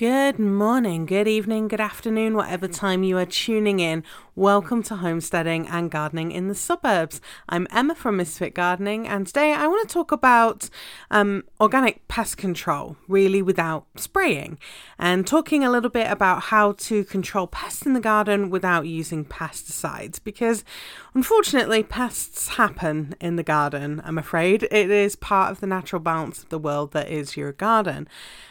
Good morning, good evening, good afternoon, whatever time you are tuning in. Welcome to Homesteading and Gardening in the Suburbs. I'm Emma from Misfit Gardening, and today I want to talk about um, organic pest control, really without spraying, and talking a little bit about how to control pests in the garden without using pesticides. Because unfortunately, pests happen in the garden, I'm afraid. It is part of the natural balance of the world that is your garden.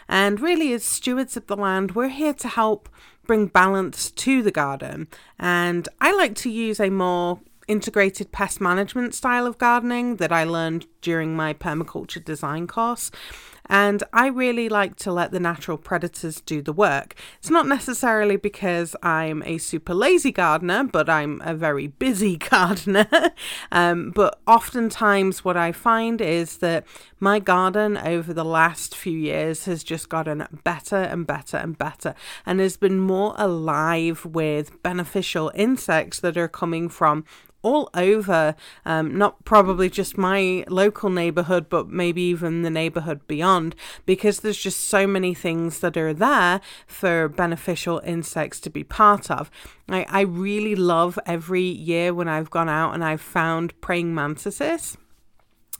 And really, as stewards of the land, we're here to help bring balance to the garden. And I like to use a more integrated pest management style of gardening that I learned during my permaculture design course. And I really like to let the natural predators do the work. It's not necessarily because I'm a super lazy gardener, but I'm a very busy gardener. um, but oftentimes, what I find is that my garden over the last few years has just gotten better and better and better and has been more alive with beneficial insects that are coming from all over, um, not probably just my local neighborhood, but maybe even the neighborhood beyond, because there's just so many things that are there for beneficial insects to be part of. I, I really love every year when I've gone out and I've found praying mantises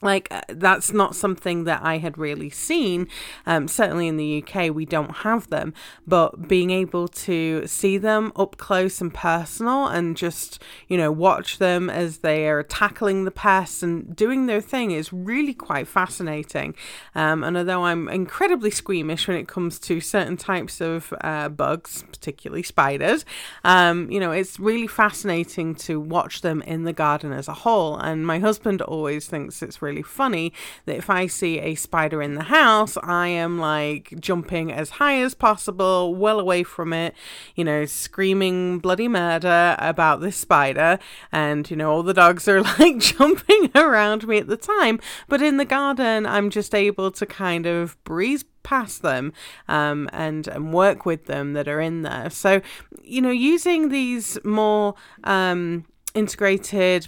like uh, that's not something that I had really seen. Um, certainly in the UK, we don't have them, but being able to see them up close and personal, and just you know watch them as they are tackling the pests and doing their thing is really quite fascinating. Um, and although I'm incredibly squeamish when it comes to certain types of uh, bugs, particularly spiders, um, you know it's really fascinating to watch them in the garden as a whole. And my husband always thinks it's really really funny that if I see a spider in the house, I am like jumping as high as possible, well away from it, you know, screaming bloody murder about this spider. And, you know, all the dogs are like jumping around me at the time. But in the garden, I'm just able to kind of breeze past them um, and and work with them that are in there. So you know, using these more um, integrated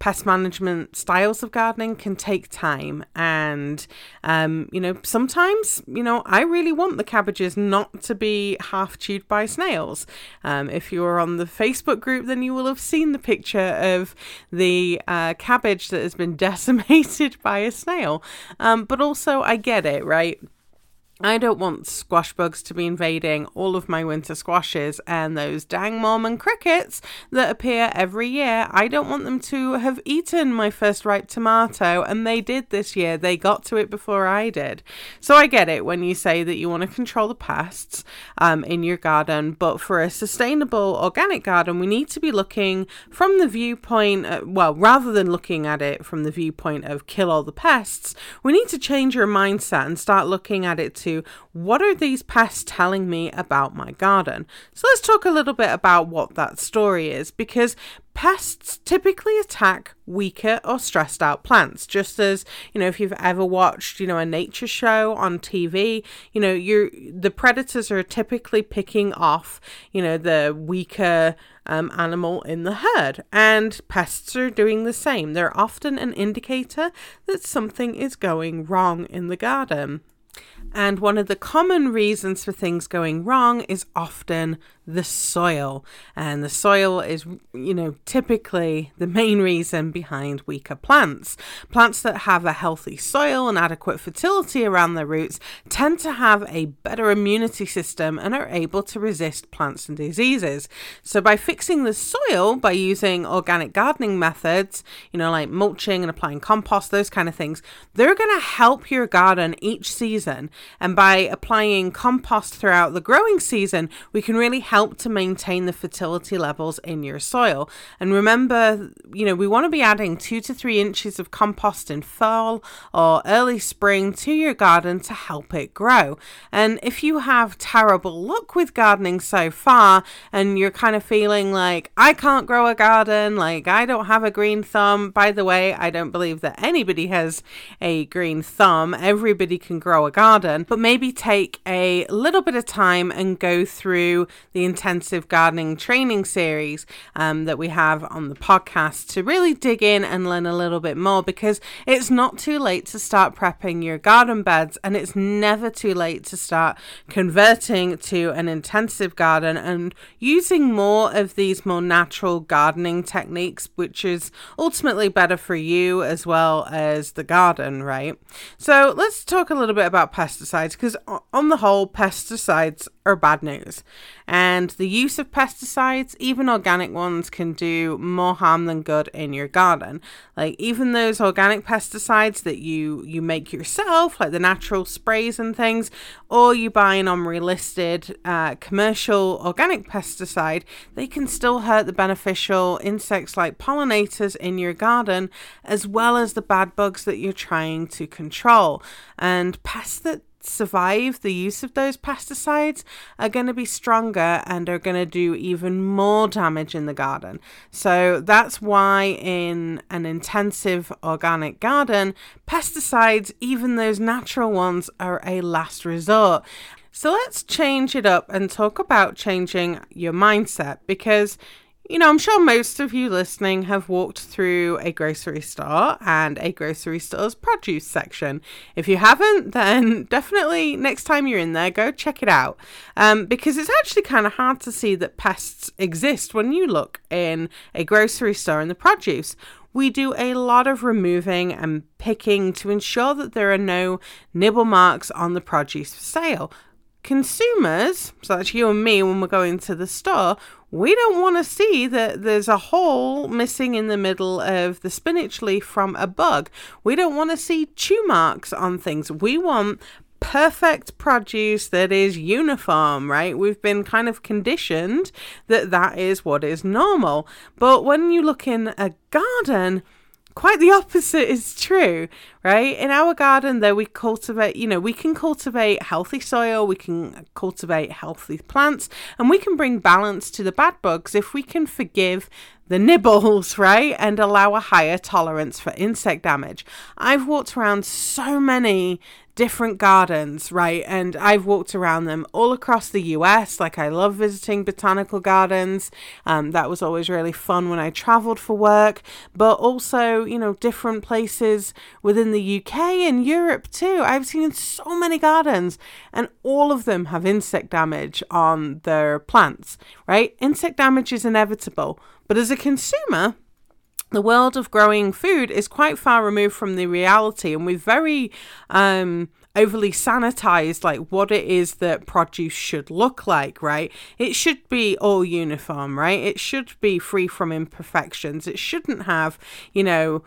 pest management styles of gardening can take time. And um, you know sometimes you know i really want the cabbages not to be half chewed by snails. Um, if you are on the facebook group then you will have seen the picture of the uh, cabbage that has been decimated by a snail. Um, but also i get it right I don't want squash bugs to be invading all of my winter squashes and those dang Mormon crickets that appear every year. I don't want them to have eaten my first ripe tomato, and they did this year. They got to it before I did. So I get it when you say that you want to control the pests um, in your garden, but for a sustainable organic garden, we need to be looking from the viewpoint, uh, well, rather than looking at it from the viewpoint of kill all the pests, we need to change your mindset and start looking at it to to what are these pests telling me about my garden? So let's talk a little bit about what that story is because pests typically attack weaker or stressed out plants just as you know if you've ever watched you know a nature show on TV you know you're the predators are typically picking off you know the weaker um, animal in the herd and pests are doing the same they're often an indicator that something is going wrong in the garden and one of the common reasons for things going wrong is often the soil. And the soil is, you know, typically the main reason behind weaker plants. Plants that have a healthy soil and adequate fertility around their roots tend to have a better immunity system and are able to resist plants and diseases. So, by fixing the soil by using organic gardening methods, you know, like mulching and applying compost, those kind of things, they're going to help your garden each season. And by applying compost throughout the growing season, we can really help to maintain the fertility levels in your soil. And remember, you know, we want to be adding two to three inches of compost in fall or early spring to your garden to help it grow. And if you have terrible luck with gardening so far and you're kind of feeling like, I can't grow a garden, like I don't have a green thumb, by the way, I don't believe that anybody has a green thumb. Everybody can grow a garden garden, but maybe take a little bit of time and go through the intensive gardening training series um, that we have on the podcast to really dig in and learn a little bit more because it's not too late to start prepping your garden beds and it's never too late to start converting to an intensive garden and using more of these more natural gardening techniques, which is ultimately better for you as well as the garden, right? So let's talk a little bit about pesticides because, on the whole, pesticides are bad news. And the use of pesticides, even organic ones, can do more harm than good in your garden. Like even those organic pesticides that you you make yourself, like the natural sprays and things, or you buy an OMRI-listed uh, commercial organic pesticide, they can still hurt the beneficial insects like pollinators in your garden, as well as the bad bugs that you're trying to control. And pests that survive the use of those pesticides are going to be stronger and are going to do even more damage in the garden. So that's why in an intensive organic garden, pesticides, even those natural ones, are a last resort. So let's change it up and talk about changing your mindset because you know, I'm sure most of you listening have walked through a grocery store and a grocery store's produce section. If you haven't, then definitely next time you're in there, go check it out. Um, because it's actually kind of hard to see that pests exist when you look in a grocery store in the produce. We do a lot of removing and picking to ensure that there are no nibble marks on the produce for sale consumers, so that's you and me when we're going to the store, we don't want to see that there's a hole missing in the middle of the spinach leaf from a bug. We don't want to see chew marks on things. We want perfect produce that is uniform, right? We've been kind of conditioned that that is what is normal. But when you look in a garden, quite the opposite is true, right? In our garden, though, we cultivate, you know, we can cultivate healthy soil, we can cultivate healthy plants, and we can bring balance to the bad bugs if we can forgive the nibbles, right? And allow a higher tolerance for insect damage. I've walked around so many different gardens, right? And I've walked around them all across the US. Like, I love visiting botanical gardens. Um, that was always really fun when I traveled for work, but also, you know, different places within the UK and Europe too. I've seen so many gardens, and all of them have insect damage on their plants, right? Insect damage is inevitable, but as a consumer, the world of growing food is quite far removed from the reality, and we're very um, overly sanitized like what it is that produce should look like, right? It should be all uniform, right? It should be free from imperfections. It shouldn't have, you know,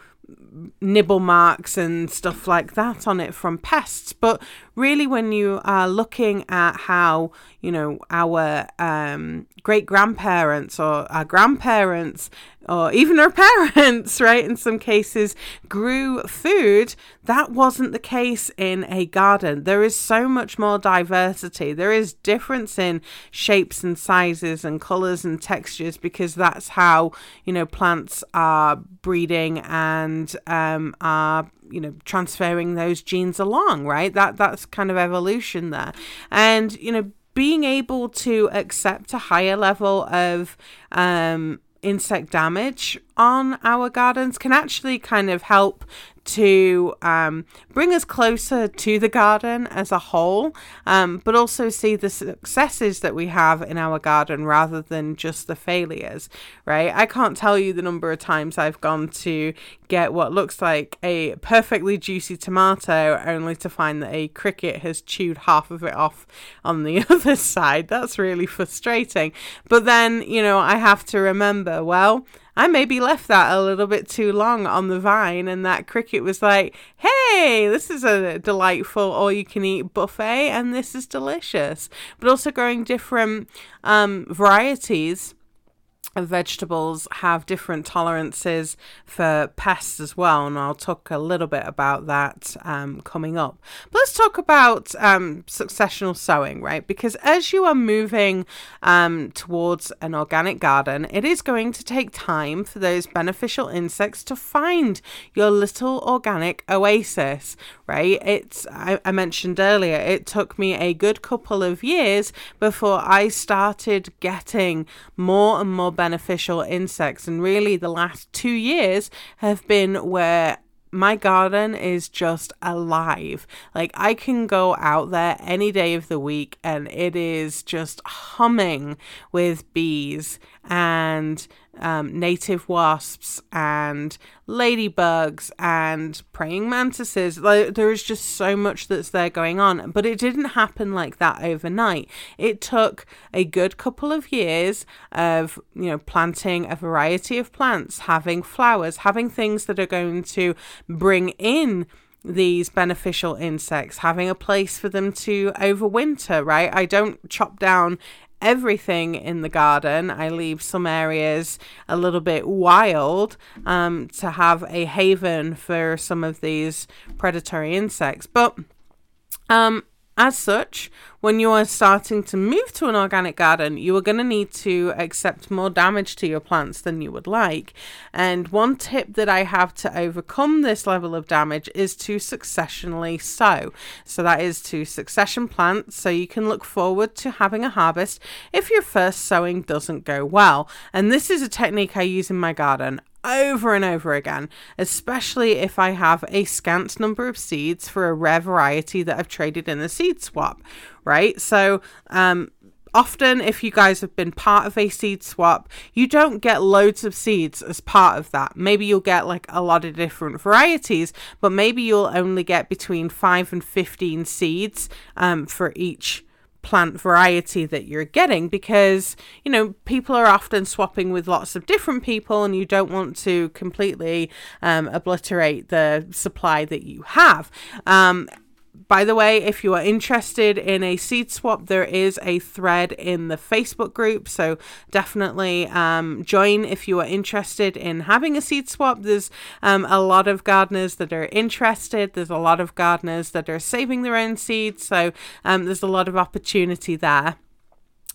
nibble marks and stuff like that on it from pests. But really, when you are looking at how, you know, our um, great grandparents or our grandparents or even our parents, right, in some cases, grew food, that wasn't the case in a garden. There is so much more diversity. There is difference in shapes and sizes and colors and textures because that's how, you know, plants are breeding and um, are you know transferring those genes along right that that's kind of evolution there and you know being able to accept a higher level of um, insect damage on our gardens can actually kind of help to um, bring us closer to the garden as a whole, um, but also see the successes that we have in our garden rather than just the failures, right? I can't tell you the number of times I've gone to get what looks like a perfectly juicy tomato only to find that a cricket has chewed half of it off on the other side. That's really frustrating. But then, you know, I have to remember, well, I maybe left that a little bit too long on the vine, and that cricket was like, hey, this is a delightful all you can eat buffet, and this is delicious. But also growing different um, varieties vegetables have different tolerances for pests as well, and I'll talk a little bit about that um, coming up. But let's talk about um, successional sowing, right? Because as you are moving um, towards an organic garden, it is going to take time for those beneficial insects to find your little organic oasis, right? It's I, I mentioned earlier, it took me a good couple of years before I started getting more and more beneficial insects. And really, the last two years have been where my garden is just alive. Like I can go out there any day of the week and it is just humming with bees and um, native wasps and ladybugs and praying mantises. Like, there is just so much that's there going on. But it didn't happen like that overnight. It took a good couple of years of, you know, planting a variety of plants, having flowers, having things that are going to bring in these beneficial insects, having a place for them to overwinter, right? I don't chop down everything in the garden. I leave some areas a little bit wild um, to have a haven for some of these predatory insects. But um, as such, when you are starting to move to an organic garden, you are going to need to accept more damage to your plants than you would like. And one tip that I have to overcome this level of damage is to successionally sow. So that is to succession plant so you can look forward to having a harvest if your first sowing doesn't go well. And this is a technique I use in my garden over and over again, especially if I have a scant number of seeds for a rare variety that I've traded in a seed swap, right? So, um, often if you guys have been part of a seed swap you don't get loads of seeds as part of that maybe you'll get like a lot of different varieties but maybe you'll only get between 5 and 15 seeds um, for each plant variety that you're getting because you know people are often swapping with lots of different people and you don't want to completely um, obliterate the supply that you have. Um, by the way, if you are interested in a seed swap, there is a thread in the Facebook group. So definitely um, join if you are interested in having a seed swap. There's um, a lot of gardeners that are interested, there's a lot of gardeners that are saving their own seeds. So um, there's a lot of opportunity there.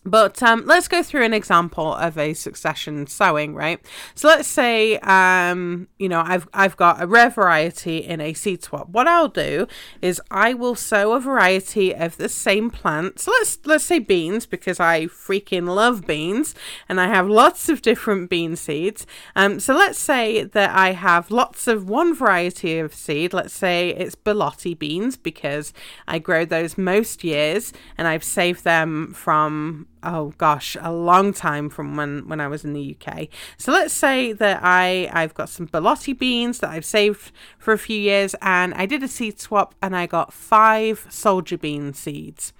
But um, let's go through an example of a succession sowing, right? So let's say, um, you know, I've I've got a rare variety in a seed swap. What I'll do is I will sow a variety of the same plant. So let's let's say beans because I freaking love beans and I have lots of different bean seeds. Um, so let's say that I have lots of one variety of seed. Let's say it's Borlotti beans because I grow those most years and I've saved them from oh gosh, a long time from when when I was in the UK. So let's say that I I've got some Borlotti beans that I've saved for a few years, and I did a seed swap, and I got five soldier bean seeds,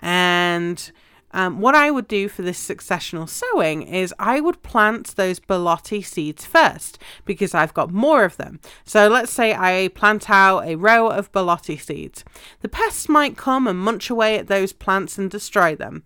and um, what I would do for this successional sowing is I would plant those Borlotti seeds first because I've got more of them. So let's say I plant out a row of Borlotti seeds. The pests might come and munch away at those plants and destroy them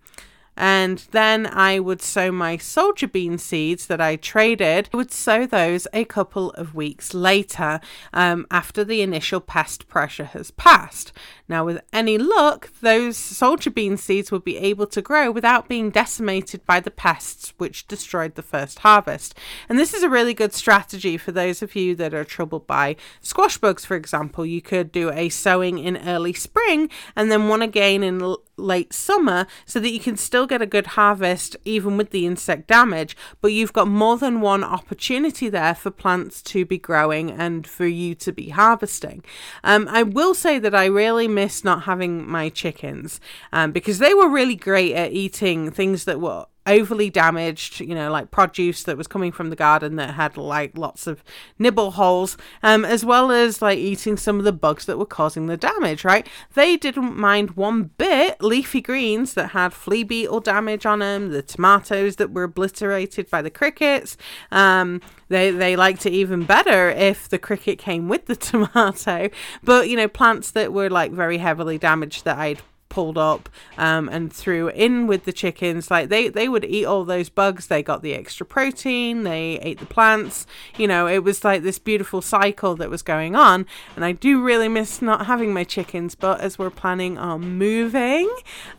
and then I would sow my soldier bean seeds that I traded. I would sow those a couple of weeks later um, after the initial pest pressure has passed. Now, with any luck, those soldier bean seeds would be able to grow without being decimated by the pests which destroyed the first harvest. And this is a really good strategy for those of you that are troubled by squash bugs, for example. You could do a sowing in early spring and then one again in l- late summer so that you can still get a good harvest even with the insect damage, but you've got more than one opportunity there for plants to be growing and for you to be harvesting. Um, I will say that I really miss not having my chickens um, because they were really great at eating things that were overly damaged, you know, like produce that was coming from the garden that had like lots of nibble holes, um, as well as like eating some of the bugs that were causing the damage, right? They didn't mind one bit leafy greens that had flea beetle damage on them, the tomatoes that were obliterated by the crickets. Um, they, they liked it even better if the cricket came with the tomato, but you know, plants that were like very heavily damaged that I'd pulled up um, and threw in with the chickens. Like they they would eat all those bugs. They got the extra protein. They ate the plants. You know it was like this beautiful cycle that was going on. And i do really miss not having my chickens but as we're planning on moving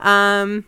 um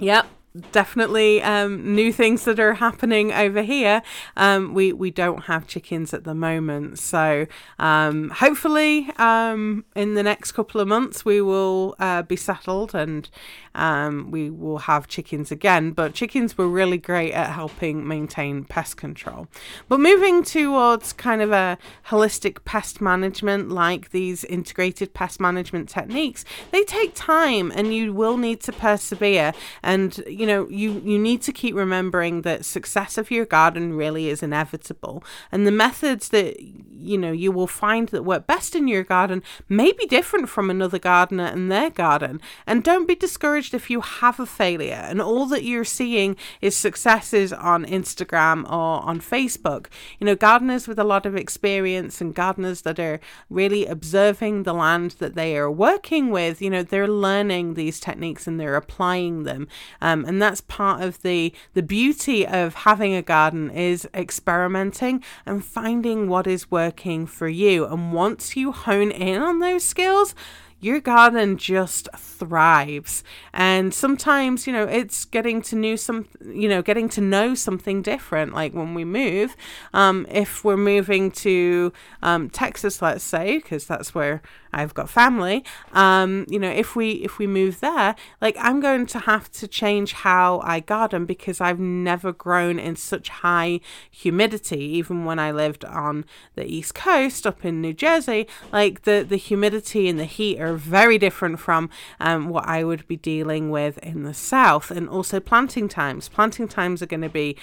Yep, definitely um, new things that are happening over here. Um, we we don't have chickens at the moment, so um, hopefully um, in the next couple of months we will uh, be settled and um, we will have chickens again. But chickens were really great at helping maintain pest control. But moving towards kind of a holistic pest management, like these integrated pest management techniques, they take time and you will need to persevere. And you know, you, you need to keep remembering that success of your garden really is inevitable. And the methods that you know you will find that work best in your garden may be different from another gardener and their garden. And don't be discouraged if you have a failure and all that you're seeing is successes on Instagram or on Facebook. You know, gardeners with a lot of experience and gardeners that are really observing the land that they are working with, you know, they're learning these techniques and they're applying them. Um, and that's part of the the beauty of having a garden is experimenting and finding what is working for you. And once you hone in on those skills, your garden just thrives. And sometimes, you know, it's getting to know some, you know, getting to know something different. Like when we move, um, if we're moving to um, Texas, let's say, because that's where I've got family. Um, you know, if we if we move there, like I'm going to have to change how I garden because I've never grown in such high humidity. Even when I lived on the East Coast up in New Jersey, like the the humidity and the heat are very different from um, what I would be dealing with in the South. And also planting times. Planting times are going to be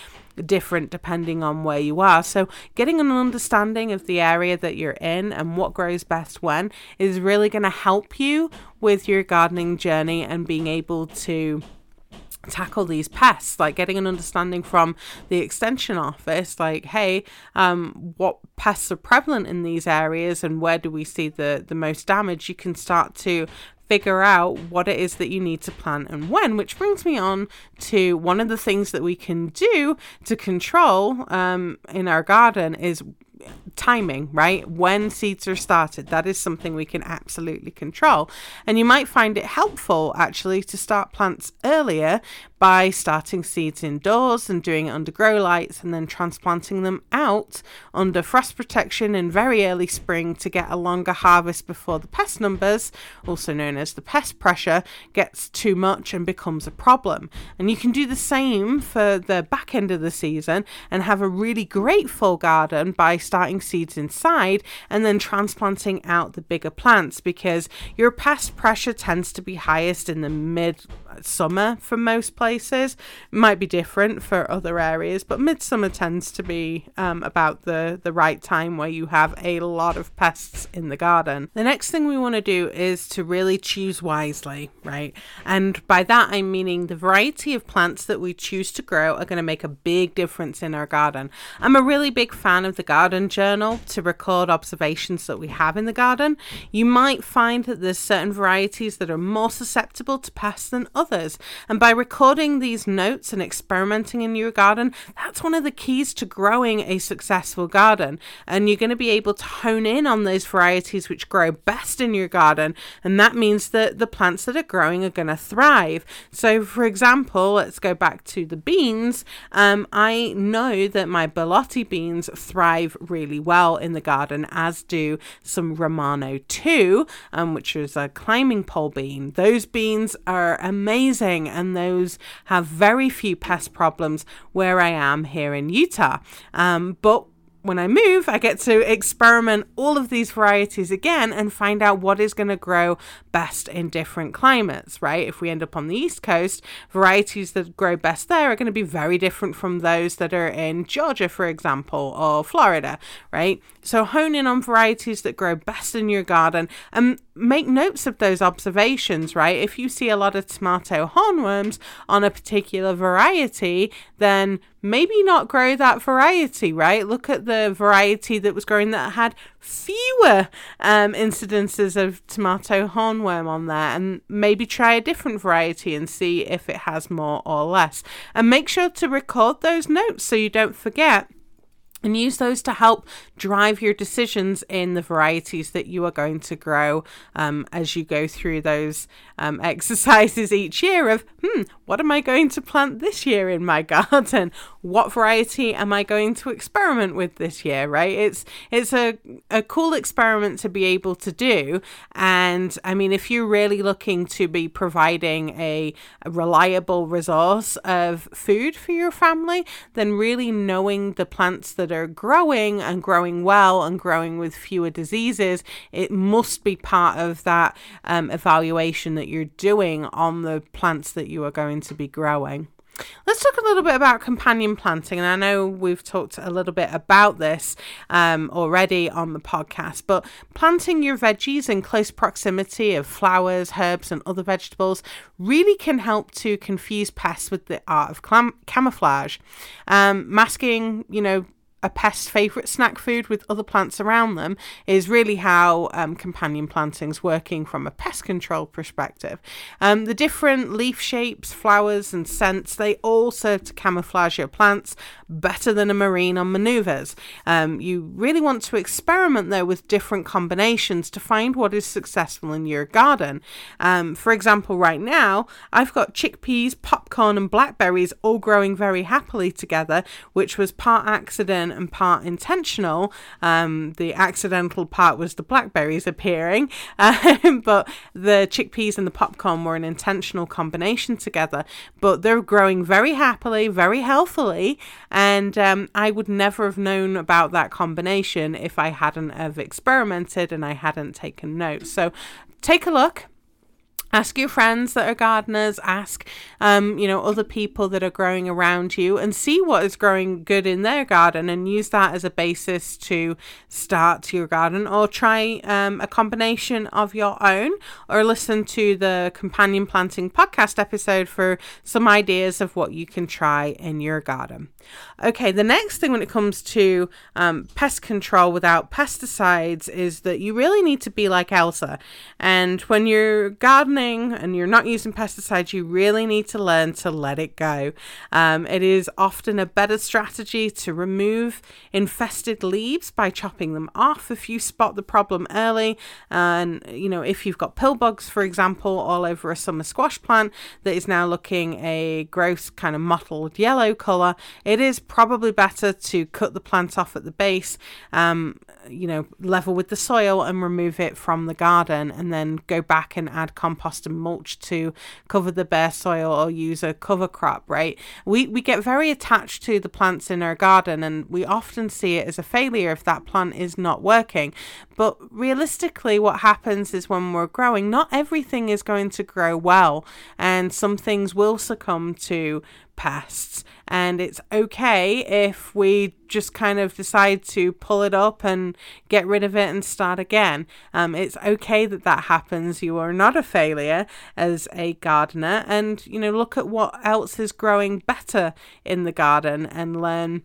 different depending on where you are. So, getting an understanding of the area that you're in and what grows best when is really going to help you with your gardening journey and being able to tackle these pests like getting an understanding from the extension office like hey um, what pests are prevalent in these areas and where do we see the the most damage you can start to figure out what it is that you need to plant and when, which brings me on to one of the things that we can do to control um, in our garden is timing, right? When seeds are started. That is something we can absolutely control. And you might find it helpful actually to start plants earlier by starting seeds indoors and doing it under grow lights and then transplanting them out under frost protection in very early spring to get a longer harvest before the pest numbers, also known as the pest pressure, gets too much and becomes a problem. And you can do the same for the back end of the season and have a really great full garden by starting seeds inside and then transplanting out the bigger plants because your pest pressure tends to be highest in the mid summer for most places. It might be different for other areas, but midsummer tends to be um, about the, the right time where you have a lot of pests in the garden. The next thing we want to do is to really choose wisely, right? And by that I'm meaning the variety of plants that we choose to grow are going to make a big difference in our garden. I'm a really big fan of the garden journal to record observations that we have in the garden. You might find that there's certain varieties that are more susceptible to pests than others. And by recording these notes and experimenting in your garden, that's one of the keys to growing a successful garden. And you're going to be able to hone in on those varieties which grow best in your garden. And that means that the plants that are growing are going to thrive. So, for example, let's go back to the beans. Um, I know that my Borlotti beans thrive really well in the garden, as do some Romano 2, um, which is a climbing pole bean. Those beans are amazing, and those have very few pest problems where I am here in Utah. Um, but when I move, I get to experiment all of these varieties again and find out what is going to grow best in different climates, right? If we end up on the East Coast, varieties that grow best there are going to be very different from those that are in Georgia, for example, or Florida, right? So hone in on varieties that grow best in your garden and make notes of those observations, right? If you see a lot of tomato hornworms on a particular variety, then maybe not grow that variety, right? Look at the variety that was growing that had fewer um, incidences of tomato hornworm on there, and maybe try a different variety and see if it has more or less. And make sure to record those notes so you don't forget and use those to help drive your decisions in the varieties that you are going to grow um, as you go through those um, exercises each year of hmm what am i going to plant this year in my garden? What variety am i going to experiment with this year right? It's it's a, a cool experiment to be able to do. And i mean if you're really looking to be providing a, a reliable resource of food for your family then really knowing the plants that are growing and growing well and growing with fewer diseases, it must be part of that um, evaluation that you're doing on the plants that you are going to be growing. Let's talk a little bit about companion planting. And I know we've talked a little bit about this um, already on the podcast, but planting your veggies in close proximity of flowers, herbs, and other vegetables really can help to confuse pests with the art of clam- camouflage. Um, masking, you know, a pest favourite snack food with other plants around them is really how um, companion planting's working from a pest control perspective. Um, the different leaf shapes, flowers, and scents they all serve to camouflage your plants better than a marine on manoeuvres. Um, you really want to experiment though with different combinations to find what is successful in your garden. Um, for example, right now I've got chickpeas, popcorn, and blackberries all growing very happily together, which was part accident accident and part intentional. Um, the accidental part was the blackberries appearing, um, but the chickpeas and the popcorn were an intentional combination together. But they're growing very happily, very healthily, and um, I would never have known about that combination if I hadn't have experimented and I hadn't taken notes. So take a look ask your friends that are gardeners ask um, you know other people that are growing around you and see what is growing good in their garden and use that as a basis to start your garden or try um, a combination of your own or listen to the companion planting podcast episode for some ideas of what you can try in your garden. Okay the next thing when it comes to um, pest control without pesticides is that you really need to be like elsa. And when you're gardening and you're not using pesticides, you really need to learn to let it go. Um, it is often a better strategy to remove infested leaves by chopping them off if you spot the problem early. And, you know, if you've got pill bugs, for example, all over a summer squash plant that is now looking a gross kind of mottled yellow colour, it is probably better to cut the plant off at the base, um, you know, level with the soil and remove it from the garden and then go back and add compost compost and mulch to cover the bare soil or use a cover crop, right? We, we get very attached to the plants in our garden and we often see it as a failure if that plant is not working. But realistically, what happens is when we're growing, not everything is going to grow well, and some things will succumb to pests. And it's okay if we just kind of decide to pull it up and get rid of it and start again. Um, it's okay that that happens. You are not a failure as a gardener. And, you know, look at what else is growing better in the garden and learn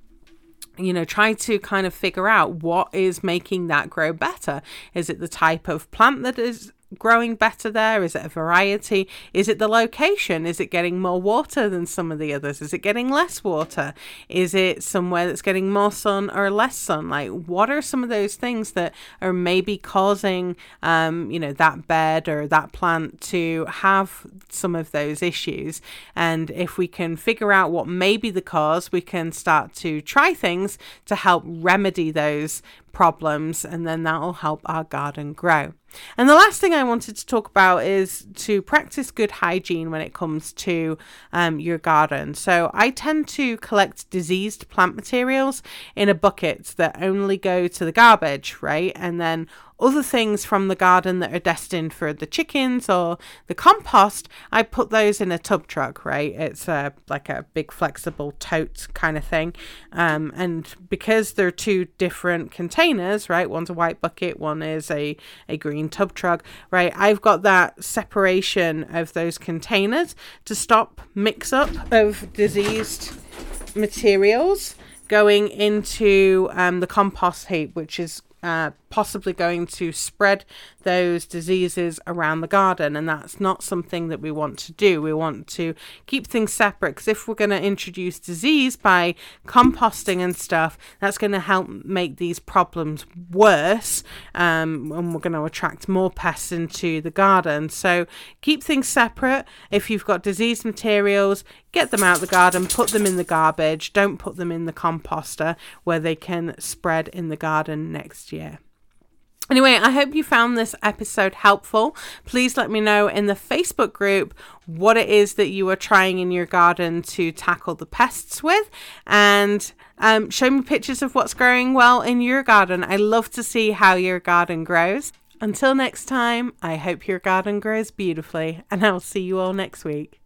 you know, try to kind of figure out what is making that grow better. Is it the type of plant that is growing better there? Is it a variety? Is it the location? Is it getting more water than some of the others? Is it getting less water? Is it somewhere that's getting more sun or less sun? Like, what are some of those things that are maybe causing, um, you know, that bed or that plant to have some of those issues? And if we can figure out what may be the cause, we can start to try things to help remedy those problems, and then that will help our garden grow. And the last thing I wanted to talk about is to practice good hygiene when it comes to um, your garden. So I tend to collect diseased plant materials in a bucket that only go to the garbage, right? And then other things from the garden that are destined for the chickens or the compost, I put those in a tub trug, right? It's a, like a big flexible tote kind of thing. Um, and because they're two different containers, right? One's a white bucket, one is a, a green tub trug, right? I've got that separation of those containers to stop mix up of diseased materials going into um, the compost heap, which is uh, possibly going to spread those diseases around the garden. And that's not something that we want to do. We want to keep things separate because if we're going to introduce disease by composting and stuff that's going to help make these problems worse um, and we're going to attract more pests into the garden. So keep things separate. If you've got disease materials get them out of the garden put them in the garbage. Don't put them in the composter where they can spread in the garden next year Anyway, I hope you found this episode helpful. Please let me know in the Facebook group what it is that you are trying in your garden to tackle the pests with and um, show me pictures of what's growing well in your garden. I love to see how your garden grows. Until next time, I hope your garden grows beautifully and I'll see you all next week.